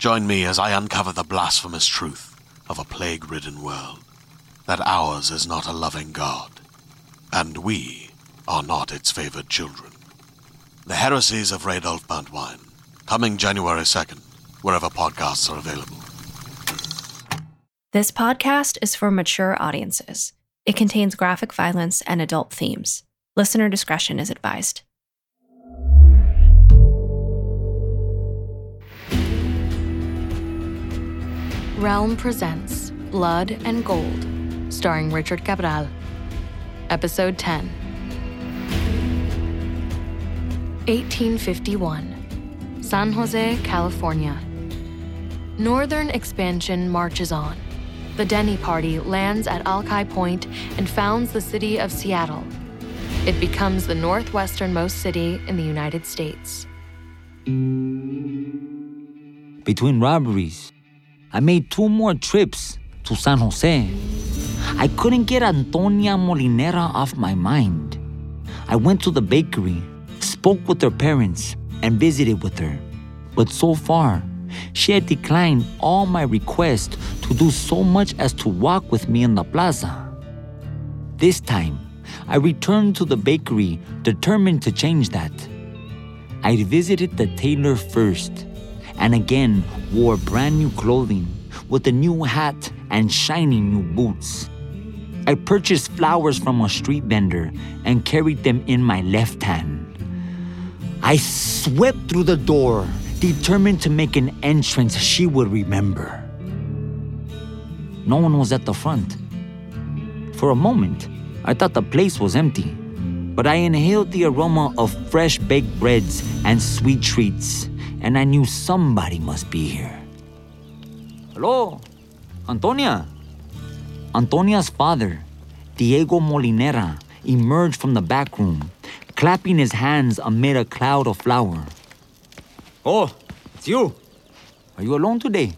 Join me as I uncover the blasphemous truth of a plague ridden world that ours is not a loving God, and we are not its favored children. The Heresies of Radolf Burntwine, coming January 2nd, wherever podcasts are available. This podcast is for mature audiences. It contains graphic violence and adult themes. Listener discretion is advised. Realm presents Blood and Gold, starring Richard Cabral. Episode 10 1851, San Jose, California. Northern expansion marches on. The Denny Party lands at Alki Point and founds the city of Seattle. It becomes the northwesternmost city in the United States. Between robberies, I made two more trips to San Jose. I couldn't get Antonia Molinera off my mind. I went to the bakery, spoke with her parents, and visited with her. But so far, she had declined all my requests to do so much as to walk with me in the plaza. This time, I returned to the bakery determined to change that. I visited the tailor first and again wore brand new clothing with a new hat and shiny new boots. I purchased flowers from a street vendor and carried them in my left hand. I swept through the door, determined to make an entrance she would remember. No one was at the front. For a moment, I thought the place was empty, but I inhaled the aroma of fresh baked breads and sweet treats and I knew somebody must be here. Hello, Antonia. Antonia's father, Diego Molinera, emerged from the back room, clapping his hands amid a cloud of flour. Oh, it's you. Are you alone today?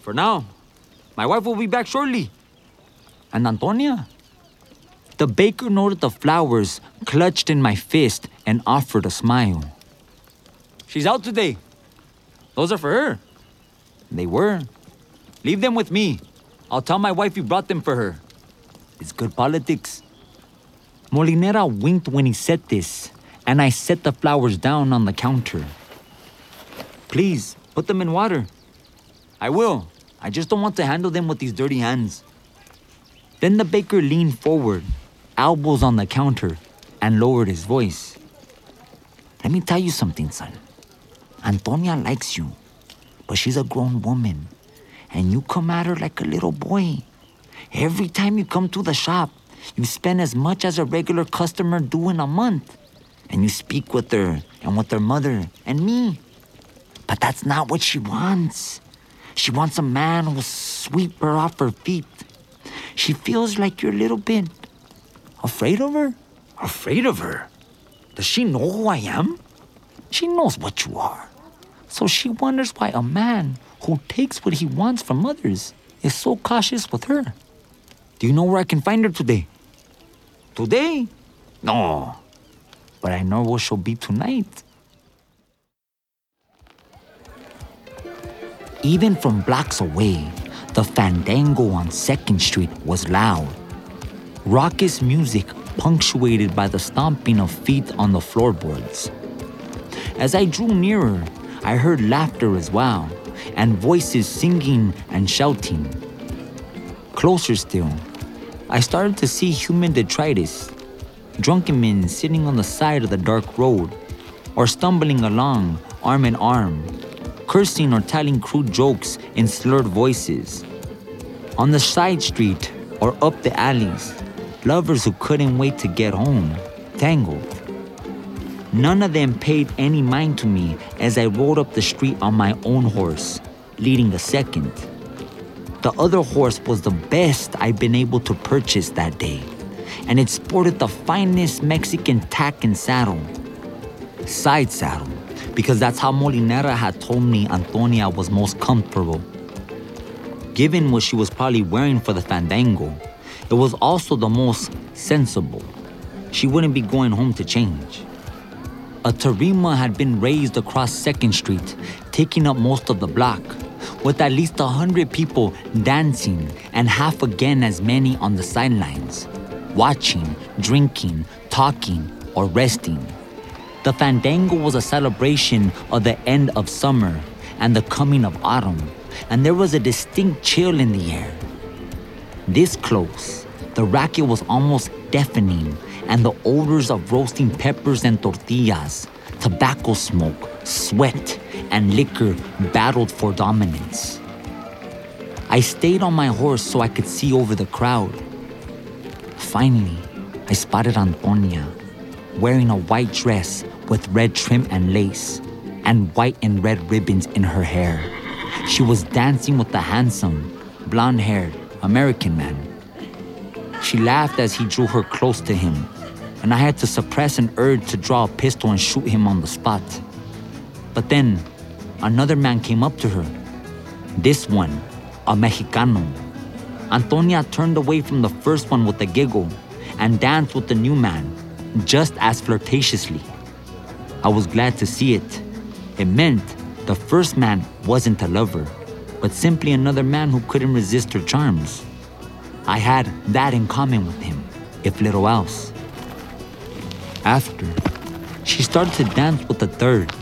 For now. My wife will be back shortly. And Antonia? The baker noted the flowers clutched in my fist and offered a smile. She's out today. Those are for her. They were. Leave them with me. I'll tell my wife you brought them for her. It's good politics. Molinera winked when he said this, and I set the flowers down on the counter. Please, put them in water. I will. I just don't want to handle them with these dirty hands. Then the baker leaned forward, elbows on the counter, and lowered his voice. Let me tell you something, son. Antonia likes you, but she's a grown woman, and you come at her like a little boy. Every time you come to the shop, you spend as much as a regular customer do in a month. And you speak with her and with her mother and me. But that's not what she wants. She wants a man who will sweep her off her feet. She feels like you're a little bit afraid of her. Afraid of her? Does she know who I am? She knows what you are. So she wonders why a man who takes what he wants from others is so cautious with her. Do you know where I can find her today? Today? No. But I know where she'll be tonight. Even from blocks away, the fandango on 2nd Street was loud. Raucous music punctuated by the stomping of feet on the floorboards. As I drew nearer, I heard laughter as well, and voices singing and shouting. Closer still, I started to see human detritus. Drunken men sitting on the side of the dark road, or stumbling along arm in arm, cursing or telling crude jokes in slurred voices. On the side street or up the alleys, lovers who couldn't wait to get home, tangled. None of them paid any mind to me as I rode up the street on my own horse, leading a second. The other horse was the best I'd been able to purchase that day, and it sported the finest Mexican tack and saddle. Side saddle, because that's how Molinera had told me Antonia was most comfortable. Given what she was probably wearing for the fandango, it was also the most sensible. She wouldn't be going home to change. A tarima had been raised across 2nd Street, taking up most of the block, with at least a hundred people dancing and half again as many on the sidelines, watching, drinking, talking, or resting. The fandango was a celebration of the end of summer and the coming of autumn, and there was a distinct chill in the air. This close, the racket was almost deafening and the odors of roasting peppers and tortillas, tobacco smoke, sweat, and liquor battled for dominance. I stayed on my horse so I could see over the crowd. Finally, I spotted Antonia, wearing a white dress with red trim and lace, and white and red ribbons in her hair. She was dancing with the handsome, blonde haired American man. She laughed as he drew her close to him and I had to suppress an urge to draw a pistol and shoot him on the spot. But then, another man came up to her. This one, a Mexicano. Antonia turned away from the first one with a giggle and danced with the new man, just as flirtatiously. I was glad to see it. It meant the first man wasn't a lover, but simply another man who couldn't resist her charms. I had that in common with him, if little else. After, she started to dance with the third.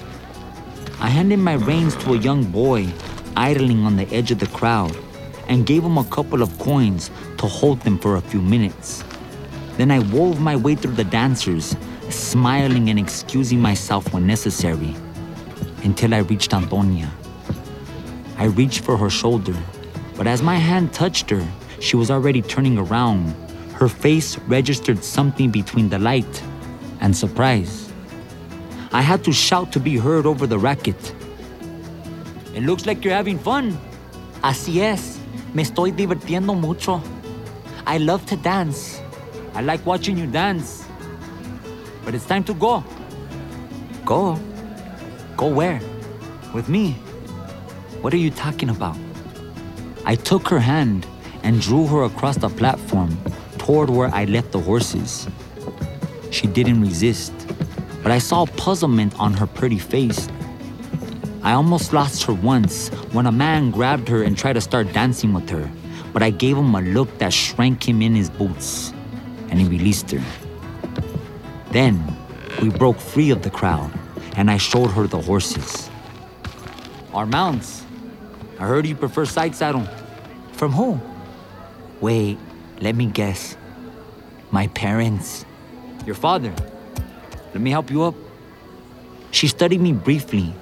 I handed my reins to a young boy idling on the edge of the crowd and gave him a couple of coins to hold them for a few minutes. Then I wove my way through the dancers, smiling and excusing myself when necessary, until I reached Antonia. I reached for her shoulder, but as my hand touched her, she was already turning around. Her face registered something between delight and surprise. I had to shout to be heard over the racket. It looks like you're having fun. Así es. Me estoy divirtiendo mucho. I love to dance. I like watching you dance. But it's time to go. Go? Go where? With me? What are you talking about? I took her hand and drew her across the platform toward where I left the horses. She didn't resist, but I saw puzzlement on her pretty face. I almost lost her once when a man grabbed her and tried to start dancing with her, but I gave him a look that shrank him in his boots, and he released her. Then we broke free of the crowd, and I showed her the horses. Our mounts. I heard you prefer side saddle. From who? Wait, let me guess. My parents. Your father. Let me help you up. She studied me briefly,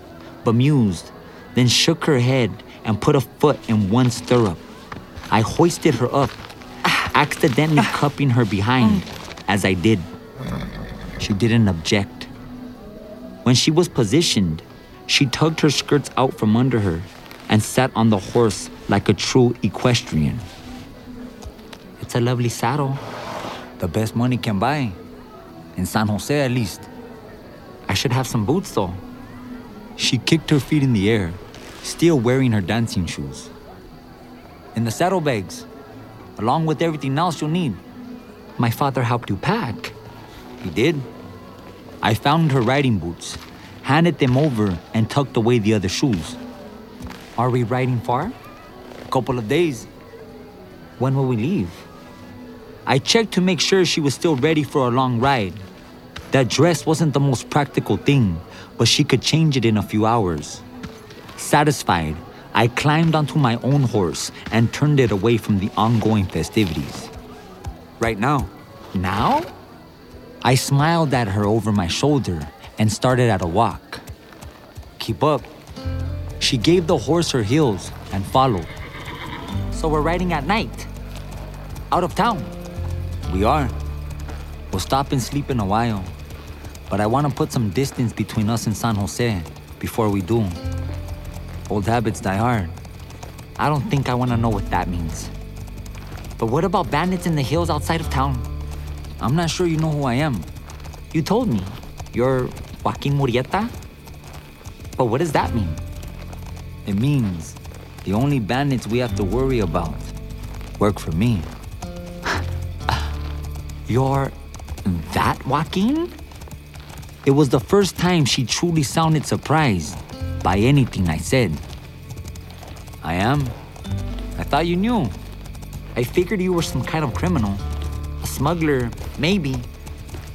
bemused, then shook her head and put a foot in one stirrup. I hoisted her up, accidentally ah. cupping her behind ah. as I did. She didn't object. When she was positioned, she tugged her skirts out from under her and sat on the horse like a true equestrian. It's a lovely saddle. The best money can buy. In San Jose, at least. I should have some boots, though. She kicked her feet in the air, still wearing her dancing shoes. In the saddlebags, along with everything else you'll need. My father helped you pack. He did. I found her riding boots, handed them over, and tucked away the other shoes. Are we riding far? A couple of days. When will we leave? I checked to make sure she was still ready for a long ride. That dress wasn't the most practical thing, but she could change it in a few hours. Satisfied, I climbed onto my own horse and turned it away from the ongoing festivities. Right now. Now? I smiled at her over my shoulder and started at a walk. Keep up. She gave the horse her heels and followed. So we're riding at night. Out of town. We are. We'll stop and sleep in a while. But I want to put some distance between us and San Jose before we do. Old habits die hard. I don't think I want to know what that means. But what about bandits in the hills outside of town? I'm not sure you know who I am. You told me. You're Joaquin Murrieta? But what does that mean? It means the only bandits we have to worry about work for me. You're that Joaquin? It was the first time she truly sounded surprised by anything I said. I am. I thought you knew. I figured you were some kind of criminal. A smuggler, maybe.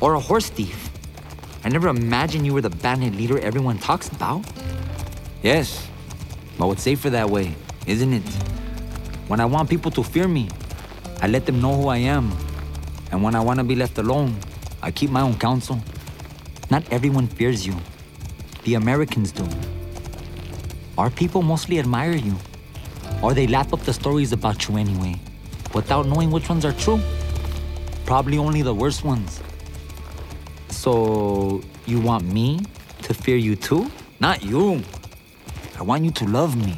Or a horse thief. I never imagined you were the bandit leader everyone talks about. Yes, but it's safer that way, isn't it? When I want people to fear me, I let them know who I am. And when I want to be left alone, I keep my own counsel. Not everyone fears you. The Americans do. Our people mostly admire you. Or they lap up the stories about you anyway, without knowing which ones are true. Probably only the worst ones. So, you want me to fear you too? Not you. I want you to love me,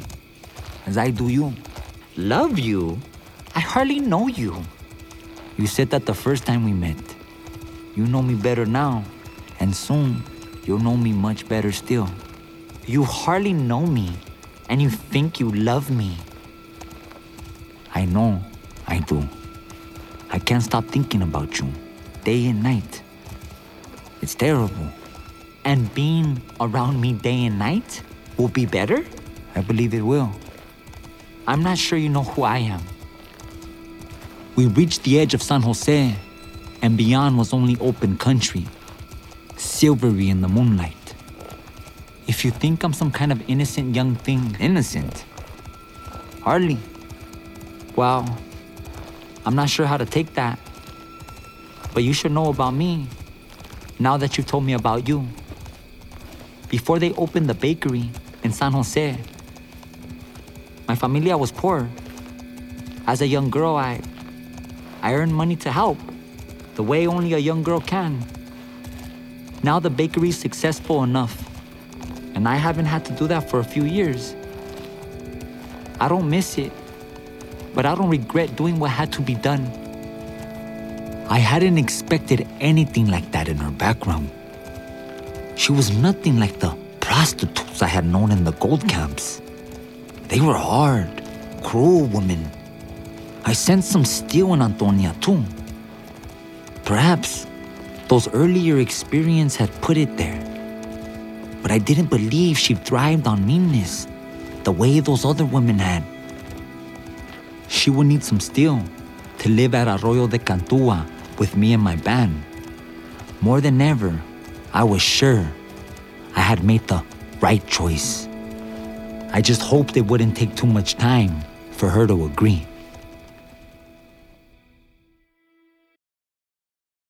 as I do you. Love you? I hardly know you. You said that the first time we met. You know me better now, and soon you'll know me much better still. You hardly know me, and you think you love me. I know I do. I can't stop thinking about you, day and night. It's terrible. And being around me day and night will be better? I believe it will. I'm not sure you know who I am. We reached the edge of San Jose, and beyond was only open country, silvery in the moonlight. If you think I'm some kind of innocent young thing, innocent? Hardly. Well, I'm not sure how to take that. But you should know about me now that you've told me about you. Before they opened the bakery in San Jose, my familia was poor. As a young girl, I I earned money to help, the way only a young girl can. Now the bakery's successful enough, and I haven't had to do that for a few years. I don't miss it, but I don't regret doing what had to be done. I hadn't expected anything like that in her background. She was nothing like the prostitutes I had known in the gold camps. They were hard, cruel women I sensed some steel in Antonia too. Perhaps those earlier experiences had put it there. But I didn't believe she thrived on meanness the way those other women had. She would need some steel to live at Arroyo de Cantua with me and my band. More than ever, I was sure I had made the right choice. I just hoped it wouldn't take too much time for her to agree.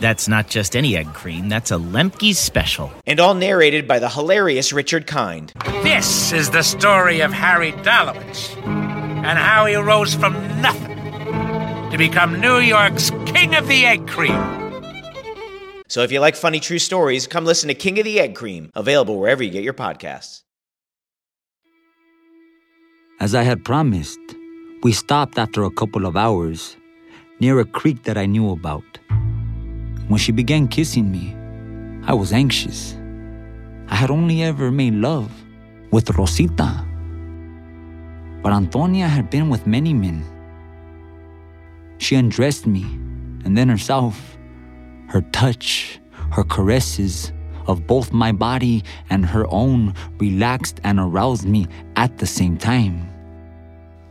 That's not just any egg cream, that's a Lemke's special. And all narrated by the hilarious Richard Kind. This is the story of Harry Dalowitz and how he rose from nothing to become New York's King of the Egg Cream. So if you like funny true stories, come listen to King of the Egg Cream, available wherever you get your podcasts. As I had promised, we stopped after a couple of hours near a creek that I knew about. When she began kissing me, I was anxious. I had only ever made love with Rosita. But Antonia had been with many men. She undressed me and then herself. Her touch, her caresses of both my body and her own relaxed and aroused me at the same time.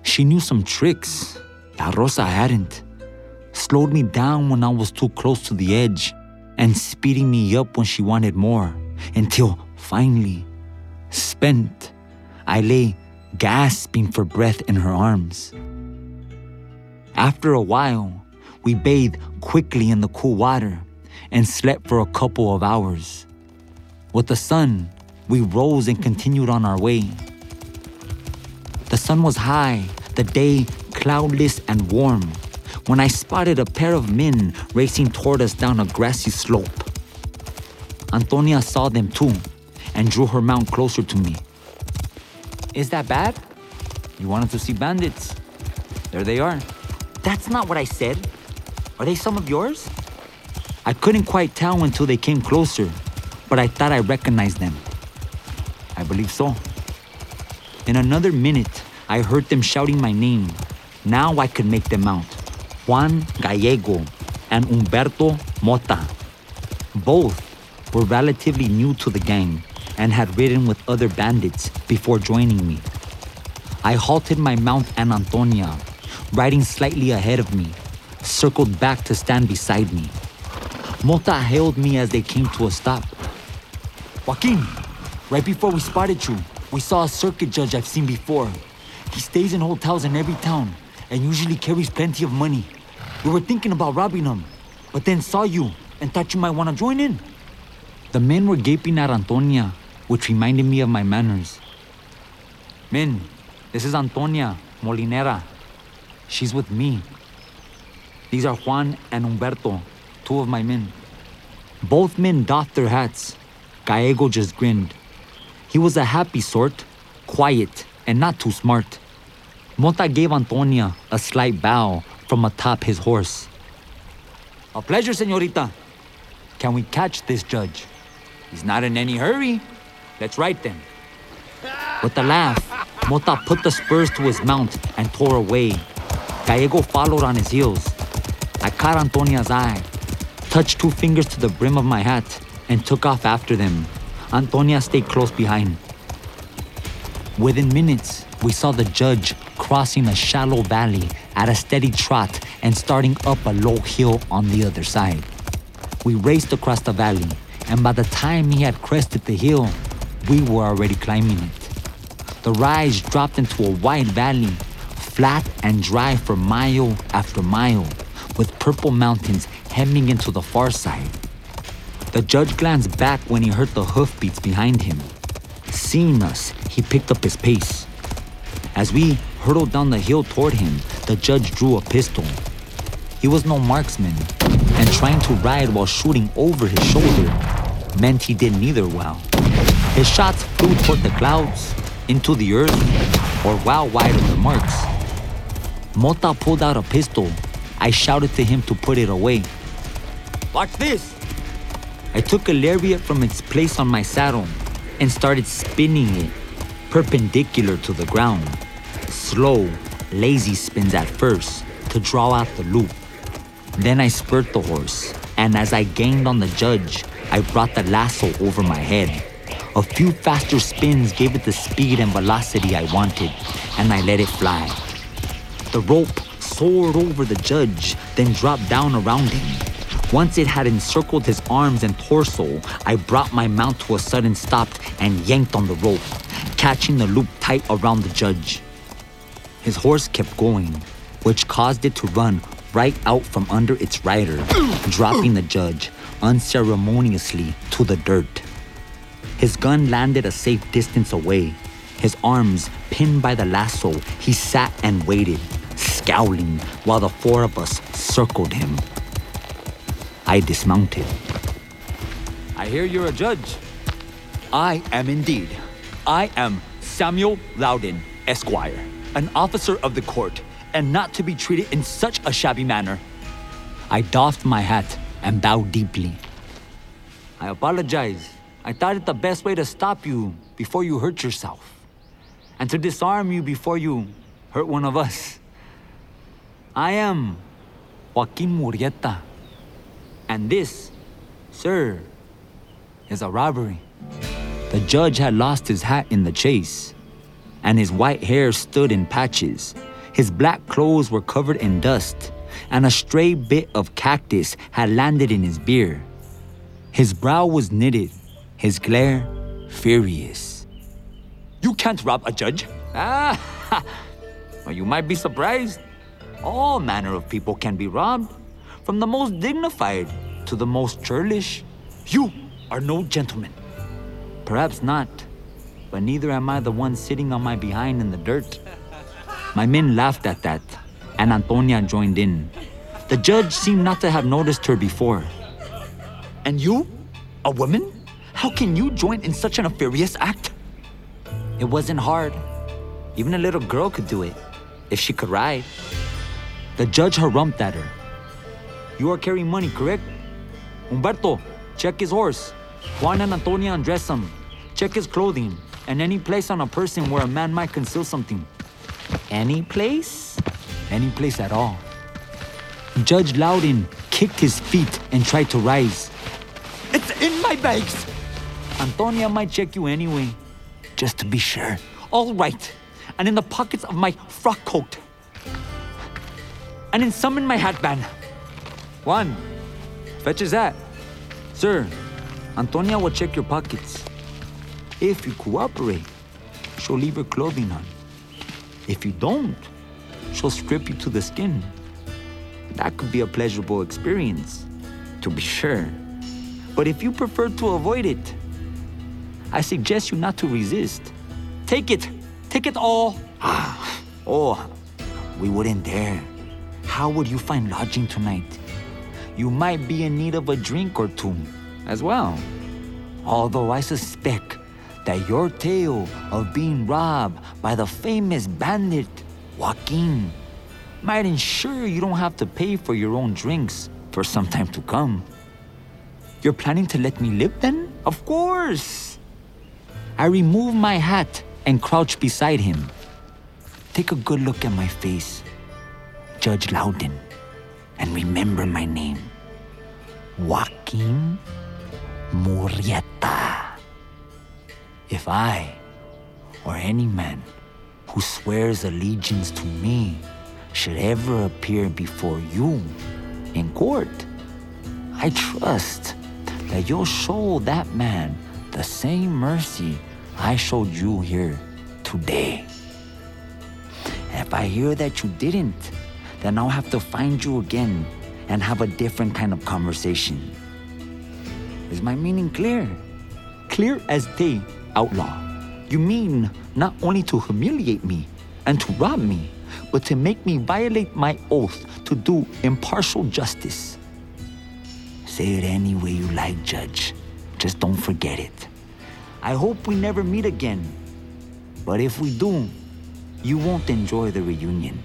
She knew some tricks that Rosa hadn't. Slowed me down when I was too close to the edge and speeding me up when she wanted more until finally, spent, I lay gasping for breath in her arms. After a while, we bathed quickly in the cool water and slept for a couple of hours. With the sun, we rose and continued on our way. The sun was high, the day cloudless and warm, when I spotted a pair of men racing toward us down a grassy slope. Antonia saw them too and drew her mount closer to me. Is that bad? You wanted to see bandits. There they are. That's not what I said. Are they some of yours? I couldn't quite tell until they came closer, but I thought I recognized them. I believe so. In another minute, I heard them shouting my name. Now I could make them out Juan Gallego and Humberto Mota. Both were relatively new to the gang and had ridden with other bandits before joining me. I halted my mount and Antonia, riding slightly ahead of me, circled back to stand beside me. Mota hailed me as they came to a stop. Joaquin, right before we spotted you, we saw a circuit judge I've seen before. He stays in hotels in every town and usually carries plenty of money. We were thinking about robbing them, but then saw you and thought you might want to join in. The men were gaping at Antonia, which reminded me of my manners. Men, this is Antonia Molinera. She's with me. These are Juan and Humberto, two of my men. Both men doffed their hats. Gallego just grinned. He was a happy sort, quiet, and not too smart. Mota gave Antonia a slight bow from atop his horse. A pleasure, senorita. Can we catch this judge? He's not in any hurry. Let's right then. With a laugh, Mota put the spurs to his mount and tore away. Gallego followed on his heels. I caught Antonia's eye, touched two fingers to the brim of my hat, and took off after them. Antonia stayed close behind. Within minutes, we saw the judge crossing a shallow valley at a steady trot and starting up a low hill on the other side. We raced across the valley, and by the time he had crested the hill, we were already climbing it. The rise dropped into a wide valley, flat and dry for mile after mile, with purple mountains hemming into the far side. The judge glanced back when he heard the hoofbeats behind him. Seeing us, he picked up his pace. As we hurtled down the hill toward him, the judge drew a pistol. He was no marksman, and trying to ride while shooting over his shoulder meant he did neither well. His shots flew toward the clouds, into the earth, or well wide of the marks. Mota pulled out a pistol. I shouted to him to put it away. Watch this! I took a lariat from its place on my saddle and started spinning it perpendicular to the ground. Slow, lazy spins at first to draw out the loop. Then I spurred the horse, and as I gained on the judge, I brought the lasso over my head. A few faster spins gave it the speed and velocity I wanted, and I let it fly. The rope soared over the judge, then dropped down around him. Once it had encircled his arms and torso, I brought my mount to a sudden stop and yanked on the rope, catching the loop tight around the judge. His horse kept going, which caused it to run right out from under its rider, dropping the judge unceremoniously to the dirt. His gun landed a safe distance away. His arms pinned by the lasso, he sat and waited, scowling while the four of us circled him. I dismounted. I hear you're a judge. I am indeed. I am Samuel Loudon, Esquire, an officer of the court, and not to be treated in such a shabby manner. I doffed my hat and bowed deeply. I apologize. I thought it the best way to stop you before you hurt yourself. And to disarm you before you hurt one of us. I am Joaquin Murrieta. And this, sir, is a robbery. The judge had lost his hat in the chase, and his white hair stood in patches. His black clothes were covered in dust, and a stray bit of cactus had landed in his beard. His brow was knitted, his glare furious. You can't rob a judge. Ah, well, you might be surprised. All manner of people can be robbed, from the most dignified to the most churlish. You are no gentleman. Perhaps not, but neither am I the one sitting on my behind in the dirt. My men laughed at that, and Antonia joined in. The judge seemed not to have noticed her before. And you? A woman? How can you join in such a nefarious act? It wasn't hard. Even a little girl could do it, if she could ride. The judge harumphed at her. You are carrying money, correct? Humberto, check his horse. Juan and Antonia undress him. Check his clothing and any place on a person where a man might conceal something. Any place? Any place at all. Judge Loudon kicked his feet and tried to rise. It's in my bags. Antonia might check you anyway, just to be sure. All right. And in the pockets of my frock coat. And in some in my hatband. Juan, fetches that. Sir, Antonia will check your pockets. If you cooperate, she'll leave her clothing on. If you don't, she'll strip you to the skin. That could be a pleasurable experience, to be sure. But if you prefer to avoid it, I suggest you not to resist. Take it. Take it all. Ah, oh, we wouldn't dare. How would you find lodging tonight? You might be in need of a drink or two as well. Although I suspect that your tale of being robbed by the famous bandit Joaquin might ensure you don't have to pay for your own drinks for some time to come. You're planning to let me live then? Of course! I remove my hat and crouch beside him. Take a good look at my face, Judge Loudon, and remember my name Joaquin Murrieta. If I, or any man who swears allegiance to me, should ever appear before you in court, I trust that you'll show that man the same mercy I showed you here today. And if I hear that you didn't, then I'll have to find you again and have a different kind of conversation. Is my meaning clear? Clear as day, outlaw. You mean not only to humiliate me and to rob me, but to make me violate my oath to do impartial justice. Say it any way you like, Judge. Just don't forget it. I hope we never meet again. But if we do, you won't enjoy the reunion.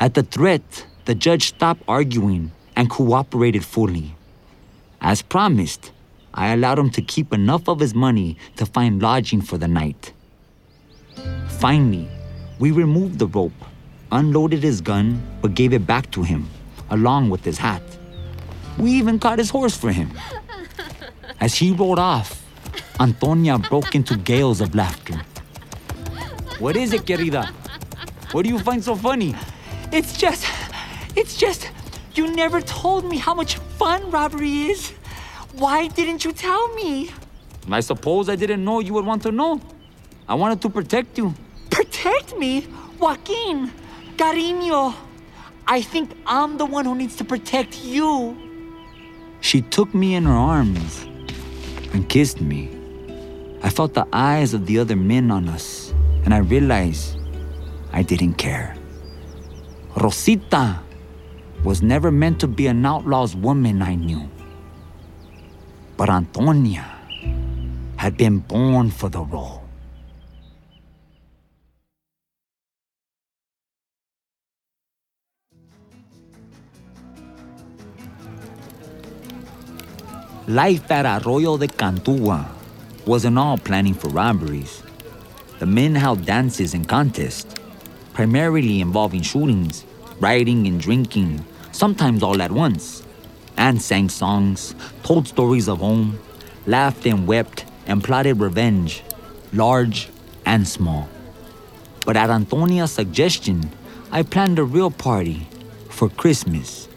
At the threat, the judge stopped arguing and cooperated fully. As promised, I allowed him to keep enough of his money to find lodging for the night. Finally, we removed the rope, unloaded his gun, but gave it back to him, along with his hat. We even caught his horse for him. As he rode off, Antonia broke into gales of laughter. What is it, querida? What do you find so funny? It's just. It's just. You never told me how much fun robbery is. Why didn't you tell me? I suppose I didn't know you would want to know. I wanted to protect you. Protect me? Joaquin, cariño. I think I'm the one who needs to protect you. She took me in her arms and kissed me. I felt the eyes of the other men on us, and I realized I didn't care. Rosita was never meant to be an outlaw's woman, I knew. But Antonia had been born for the role. Life at Arroyo de Cantua wasn't all planning for robberies. The men held dances and contests, primarily involving shootings, riding, and drinking, sometimes all at once, and sang songs, told stories of home, laughed and wept, and plotted revenge, large and small. But at Antonia's suggestion, I planned a real party for Christmas.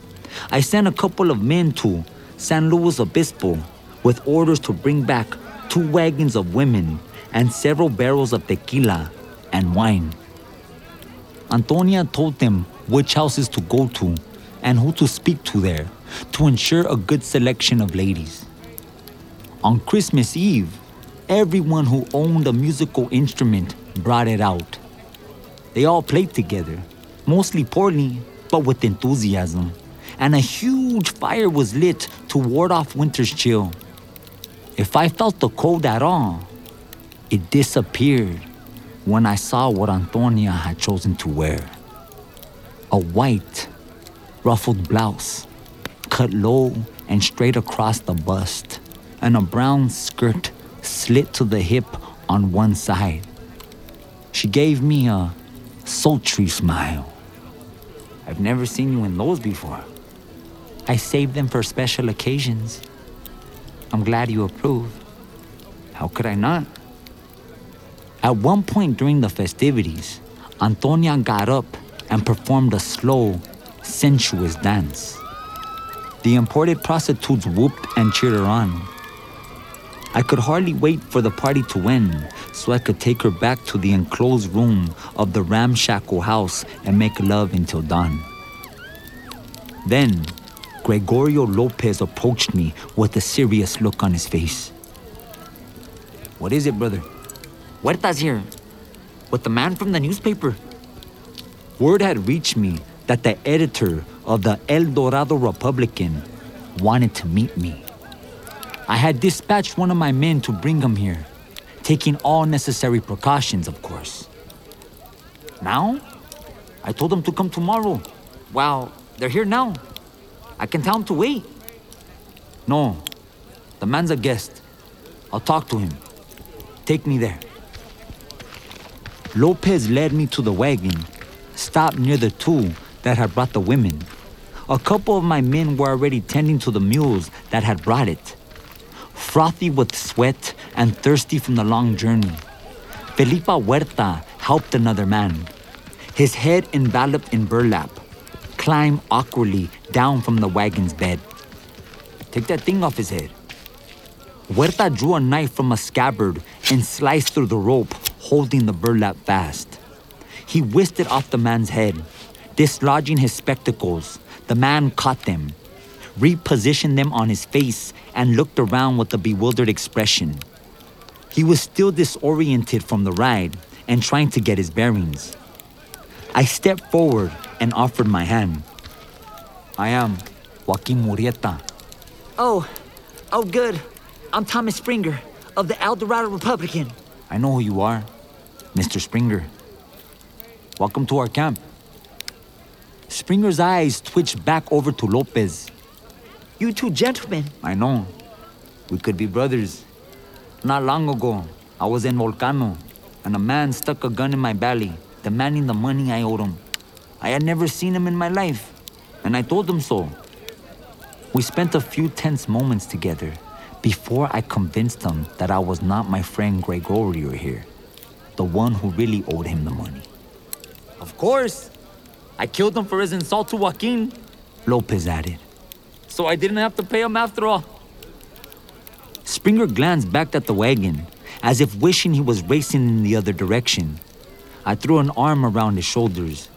I sent a couple of men to San Luis Obispo with orders to bring back two wagons of women and several barrels of tequila and wine. Antonia told them which houses to go to and who to speak to there to ensure a good selection of ladies. On Christmas Eve, everyone who owned a musical instrument brought it out. They all played together, mostly poorly, but with enthusiasm, and a huge fire was lit to ward off winter's chill. If I felt the cold at all, it disappeared when I saw what Antonia had chosen to wear a white, ruffled blouse, cut low and straight across the bust, and a brown skirt slit to the hip on one side. She gave me a sultry smile. I've never seen you in those before. I saved them for special occasions. I'm glad you approve. How could I not? At one point during the festivities, Antonia got up and performed a slow, sensuous dance. The imported prostitutes whooped and cheered her on. I could hardly wait for the party to end so I could take her back to the enclosed room of the ramshackle house and make love until dawn. Then, Gregorio Lopez approached me with a serious look on his face. What is it, brother? Huerta's here. With the man from the newspaper. Word had reached me that the editor of the El Dorado Republican wanted to meet me. I had dispatched one of my men to bring him here, taking all necessary precautions, of course. Now? I told them to come tomorrow. Well, they're here now. I can tell them to wait. No, the man's a guest. I'll talk to him. Take me there. Lopez led me to the wagon, stopped near the two that had brought the women. A couple of my men were already tending to the mules that had brought it. Frothy with sweat and thirsty from the long journey, Felipa Huerta helped another man, his head enveloped in burlap, climb awkwardly down from the wagon's bed. Take that thing off his head. Huerta drew a knife from a scabbard and sliced through the rope holding the burlap fast. He whisked it off the man's head. Dislodging his spectacles, the man caught them, repositioned them on his face, and looked around with a bewildered expression. He was still disoriented from the ride and trying to get his bearings. I stepped forward and offered my hand. I am Joaquin Murrieta. Oh, oh, good. I'm Thomas Springer of the El Dorado Republican. I know who you are, Mr. Springer. Welcome to our camp. Springer's eyes twitched back over to Lopez. You two gentlemen. I know. We could be brothers. Not long ago, I was in Volcano, and a man stuck a gun in my belly, demanding the money I owed him. I had never seen him in my life, and I told him so. We spent a few tense moments together before I convinced him that I was not my friend Gregorio here, the one who really owed him the money. Of course. I killed him for his insult to Joaquin, Lopez added. So I didn't have to pay him after all. Springer glanced back at the wagon, as if wishing he was racing in the other direction. I threw an arm around his shoulders.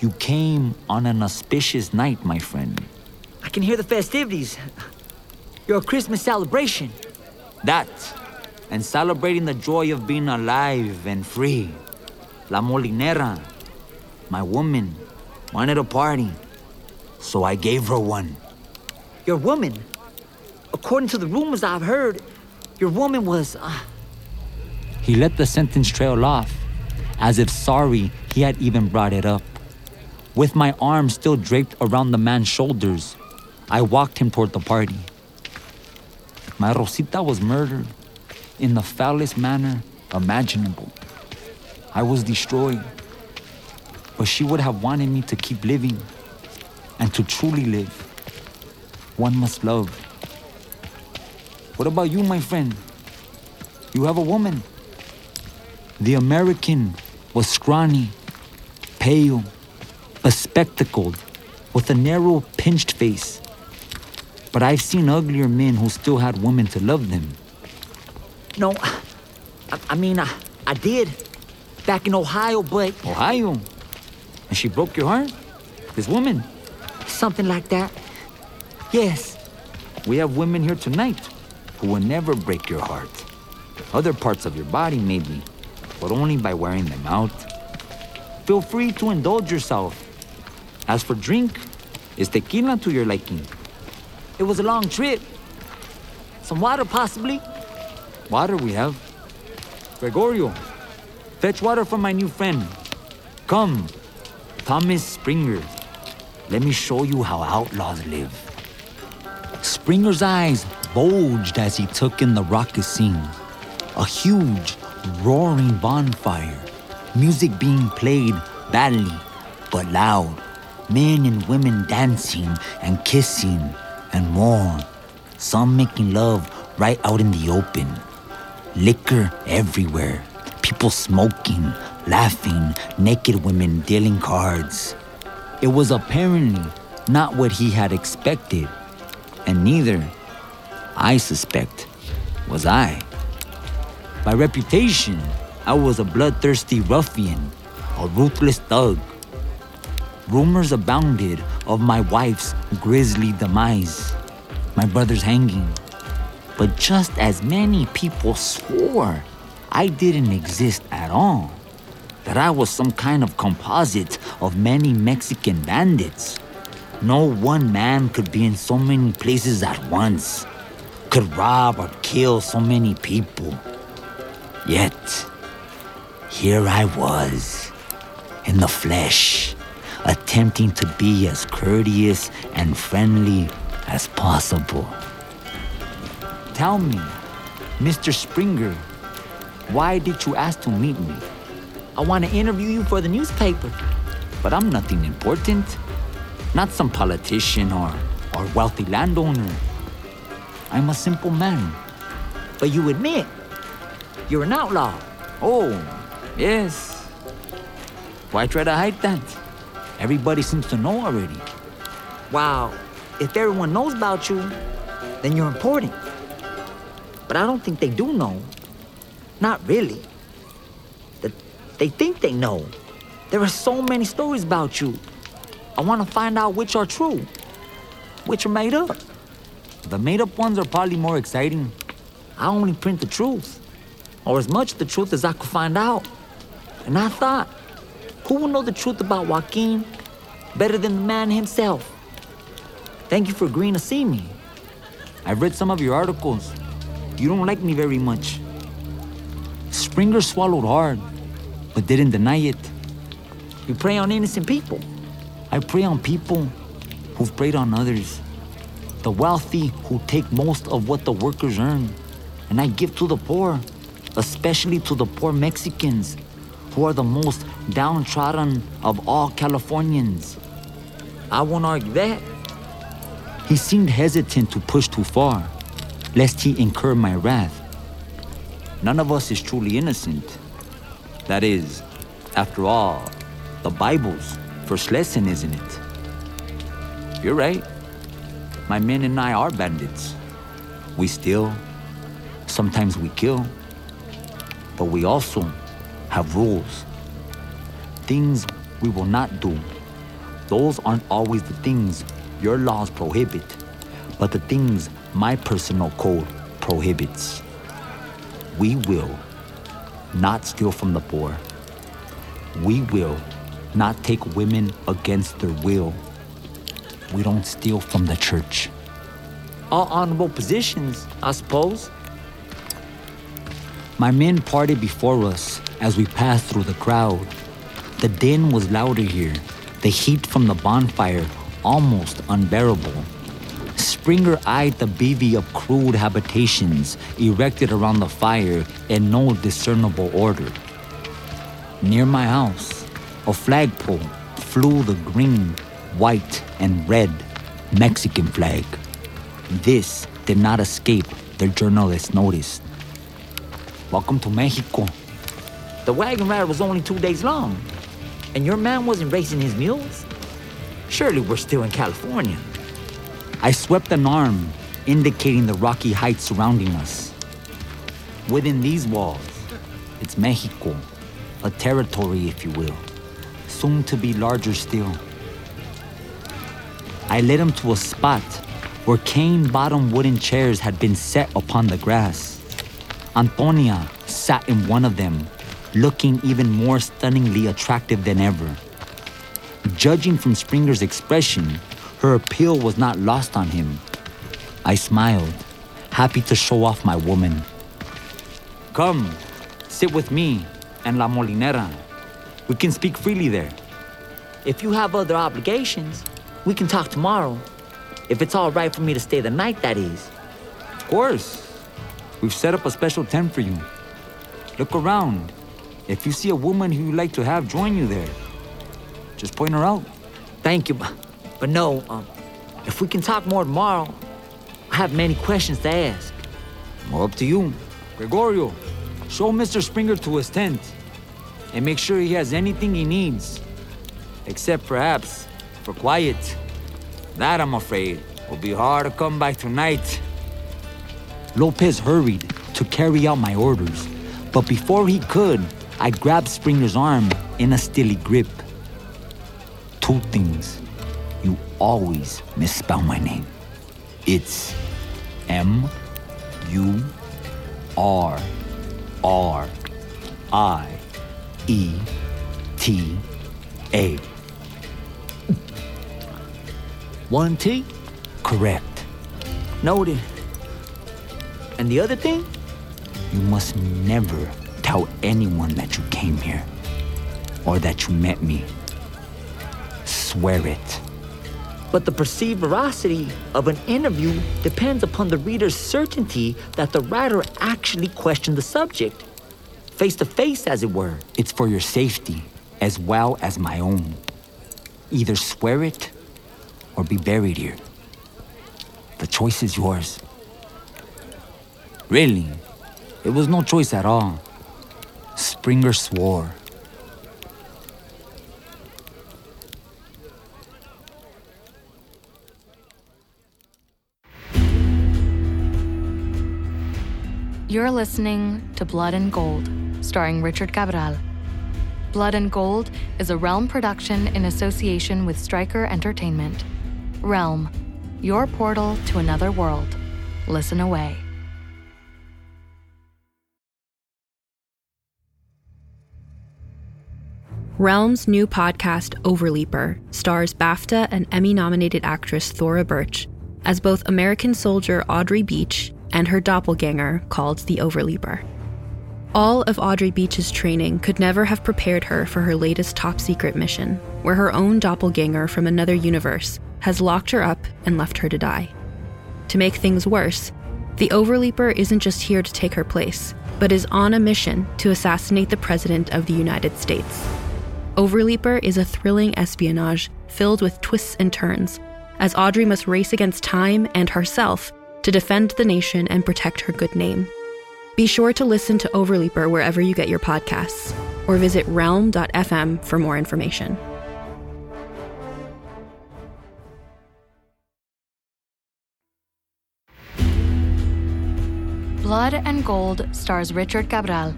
You came on an auspicious night, my friend. I can hear the festivities. Your Christmas celebration. That, and celebrating the joy of being alive and free. La Molinera, my woman, wanted a party, so I gave her one. Your woman? According to the rumors I've heard, your woman was. Uh... He let the sentence trail off, as if sorry he had even brought it up. With my arm still draped around the man's shoulders, I walked him toward the party. My Rosita was murdered in the foulest manner imaginable. I was destroyed. But she would have wanted me to keep living and to truly live. One must love. What about you, my friend? You have a woman. The American was scrawny, pale, bespectacled, with a narrow, pinched face. But I've seen uglier men who still had women to love them. No, I, I mean, I, I did. Back in Ohio, but. Ohio? And she broke your heart? This woman? Something like that. Yes. We have women here tonight who will never break your heart. Other parts of your body, maybe, but only by wearing them out. Feel free to indulge yourself. As for drink, is tequila to your liking? It was a long trip. Some water, possibly. Water we have. Gregorio, fetch water for my new friend. Come, Thomas Springer. Let me show you how outlaws live. Springer's eyes bulged as he took in the raucous scene. A huge, roaring bonfire. Music being played badly, but loud. Men and women dancing and kissing and more. Some making love right out in the open. Liquor everywhere. People smoking, laughing, naked women dealing cards. It was apparently not what he had expected, and neither, I suspect, was I. By reputation, I was a bloodthirsty ruffian, a ruthless thug. Rumors abounded of my wife's grisly demise, my brother's hanging. But just as many people swore I didn't exist at all, that I was some kind of composite of many Mexican bandits. No one man could be in so many places at once, could rob or kill so many people. Yet, here I was, in the flesh, attempting to be as courteous and friendly as possible. Tell me, Mr. Springer, why did you ask to meet me? I want to interview you for the newspaper. But I'm nothing important. Not some politician or, or wealthy landowner. I'm a simple man. But you admit you're an outlaw. Oh, yes. Why try to hide that? Everybody seems to know already. Wow, if everyone knows about you, then you're important. But I don't think they do know. Not really. The, they think they know. There are so many stories about you. I want to find out which are true, which are made up. The made up ones are probably more exciting. I only print the truth, or as much the truth as I could find out. And I thought, who will know the truth about Joaquin better than the man himself? Thank you for agreeing to see me. I've read some of your articles. You don't like me very much. Springer swallowed hard, but didn't deny it. You prey on innocent people. I prey on people who've preyed on others. The wealthy who take most of what the workers earn. And I give to the poor, especially to the poor Mexicans, who are the most downtrodden of all Californians. I won't argue that. He seemed hesitant to push too far, lest he incur my wrath. None of us is truly innocent. That is, after all, the Bible's first lesson, isn't it? You're right. My men and I are bandits. We steal. Sometimes we kill. But we also have rules. Things we will not do. Those aren't always the things your laws prohibit, but the things my personal code prohibits. We will not steal from the poor. We will not take women against their will. We don't steal from the church. All honorable positions, I suppose. My men parted before us as we passed through the crowd. The din was louder here, the heat from the bonfire almost unbearable. Springer eyed the bevy of crude habitations erected around the fire in no discernible order. Near my house, a flagpole flew the green, white, and red Mexican flag. This did not escape the journalist's notice. Welcome to Mexico. The wagon ride was only two days long, and your man wasn't racing his mules? Surely we're still in California. I swept an arm, indicating the rocky heights surrounding us. Within these walls, it's Mexico, a territory, if you will, soon to be larger still. I led him to a spot where cane bottom wooden chairs had been set upon the grass. Antonia sat in one of them, looking even more stunningly attractive than ever. Judging from Springer's expression, her appeal was not lost on him. I smiled, happy to show off my woman. Come, sit with me and La Molinera. We can speak freely there. If you have other obligations, we can talk tomorrow. If it's all right for me to stay the night, that is. Of course. We've set up a special tent for you. Look around. If you see a woman who you'd like to have join you there, just point her out. Thank you, but no, um, if we can talk more tomorrow, I have many questions to ask. Well, up to you. Gregorio, show Mr. Springer to his tent and make sure he has anything he needs. Except perhaps for quiet. That, I'm afraid, will be hard to come by tonight. Lopez hurried to carry out my orders, but before he could, I grabbed Springer's arm in a steely grip. Two things. Always misspell my name. It's M U R R I E T A. One T? Correct. Noted. And the other thing? You must never tell anyone that you came here or that you met me. Swear it. But the perceived veracity of an interview depends upon the reader's certainty that the writer actually questioned the subject. Face to face, as it were. It's for your safety as well as my own. Either swear it or be buried here. The choice is yours. Really, it was no choice at all. Springer swore. You're listening to Blood and Gold, starring Richard Cabral. Blood and Gold is a Realm production in association with Stryker Entertainment. Realm, your portal to another world. Listen away. Realm's new podcast, Overleaper, stars BAFTA and Emmy nominated actress Thora Birch as both American soldier Audrey Beach and her doppelganger called the Overleaper. All of Audrey Beach's training could never have prepared her for her latest top secret mission, where her own doppelganger from another universe has locked her up and left her to die. To make things worse, the Overleaper isn't just here to take her place, but is on a mission to assassinate the President of the United States. Overleaper is a thrilling espionage filled with twists and turns, as Audrey must race against time and herself to defend the nation and protect her good name. Be sure to listen to Overleaper wherever you get your podcasts, or visit realm.fm for more information. Blood and Gold stars Richard Cabral,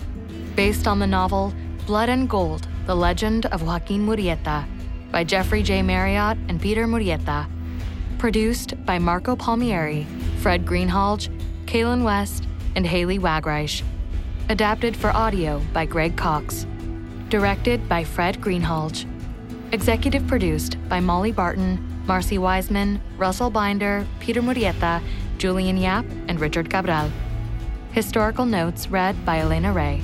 based on the novel Blood and Gold The Legend of Joaquin Murrieta by Jeffrey J. Mariotte and Peter Murrieta. Produced by Marco Palmieri, Fred Greenhalgh, Kaylin West, and Haley Wagreich. Adapted for audio by Greg Cox. Directed by Fred Greenhalgh. Executive produced by Molly Barton, Marcy Wiseman, Russell Binder, Peter Murrieta, Julian Yap, and Richard Cabral. Historical notes read by Elena Ray.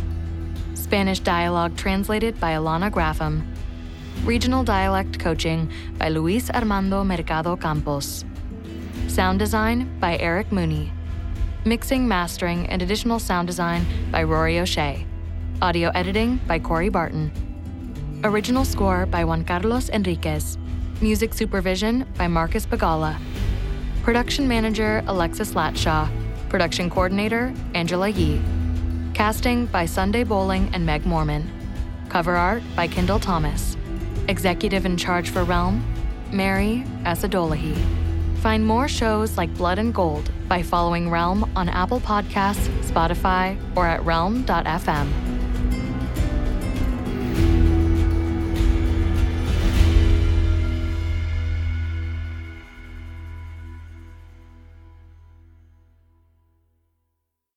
Spanish dialogue translated by Alana Graffam. Regional dialect coaching by Luis Armando Mercado Campos. Sound design by Eric Mooney. Mixing, mastering, and additional sound design by Rory O'Shea. Audio editing by Corey Barton. Original score by Juan Carlos Enriquez. Music supervision by Marcus Bagala. Production manager Alexis Latshaw. Production coordinator Angela Yee. Casting by Sunday Boling and Meg Morman. Cover art by Kendall Thomas. Executive in charge for Realm, Mary Asadolahi. Find more shows like Blood and Gold by following Realm on Apple Podcasts, Spotify, or at realm.fm.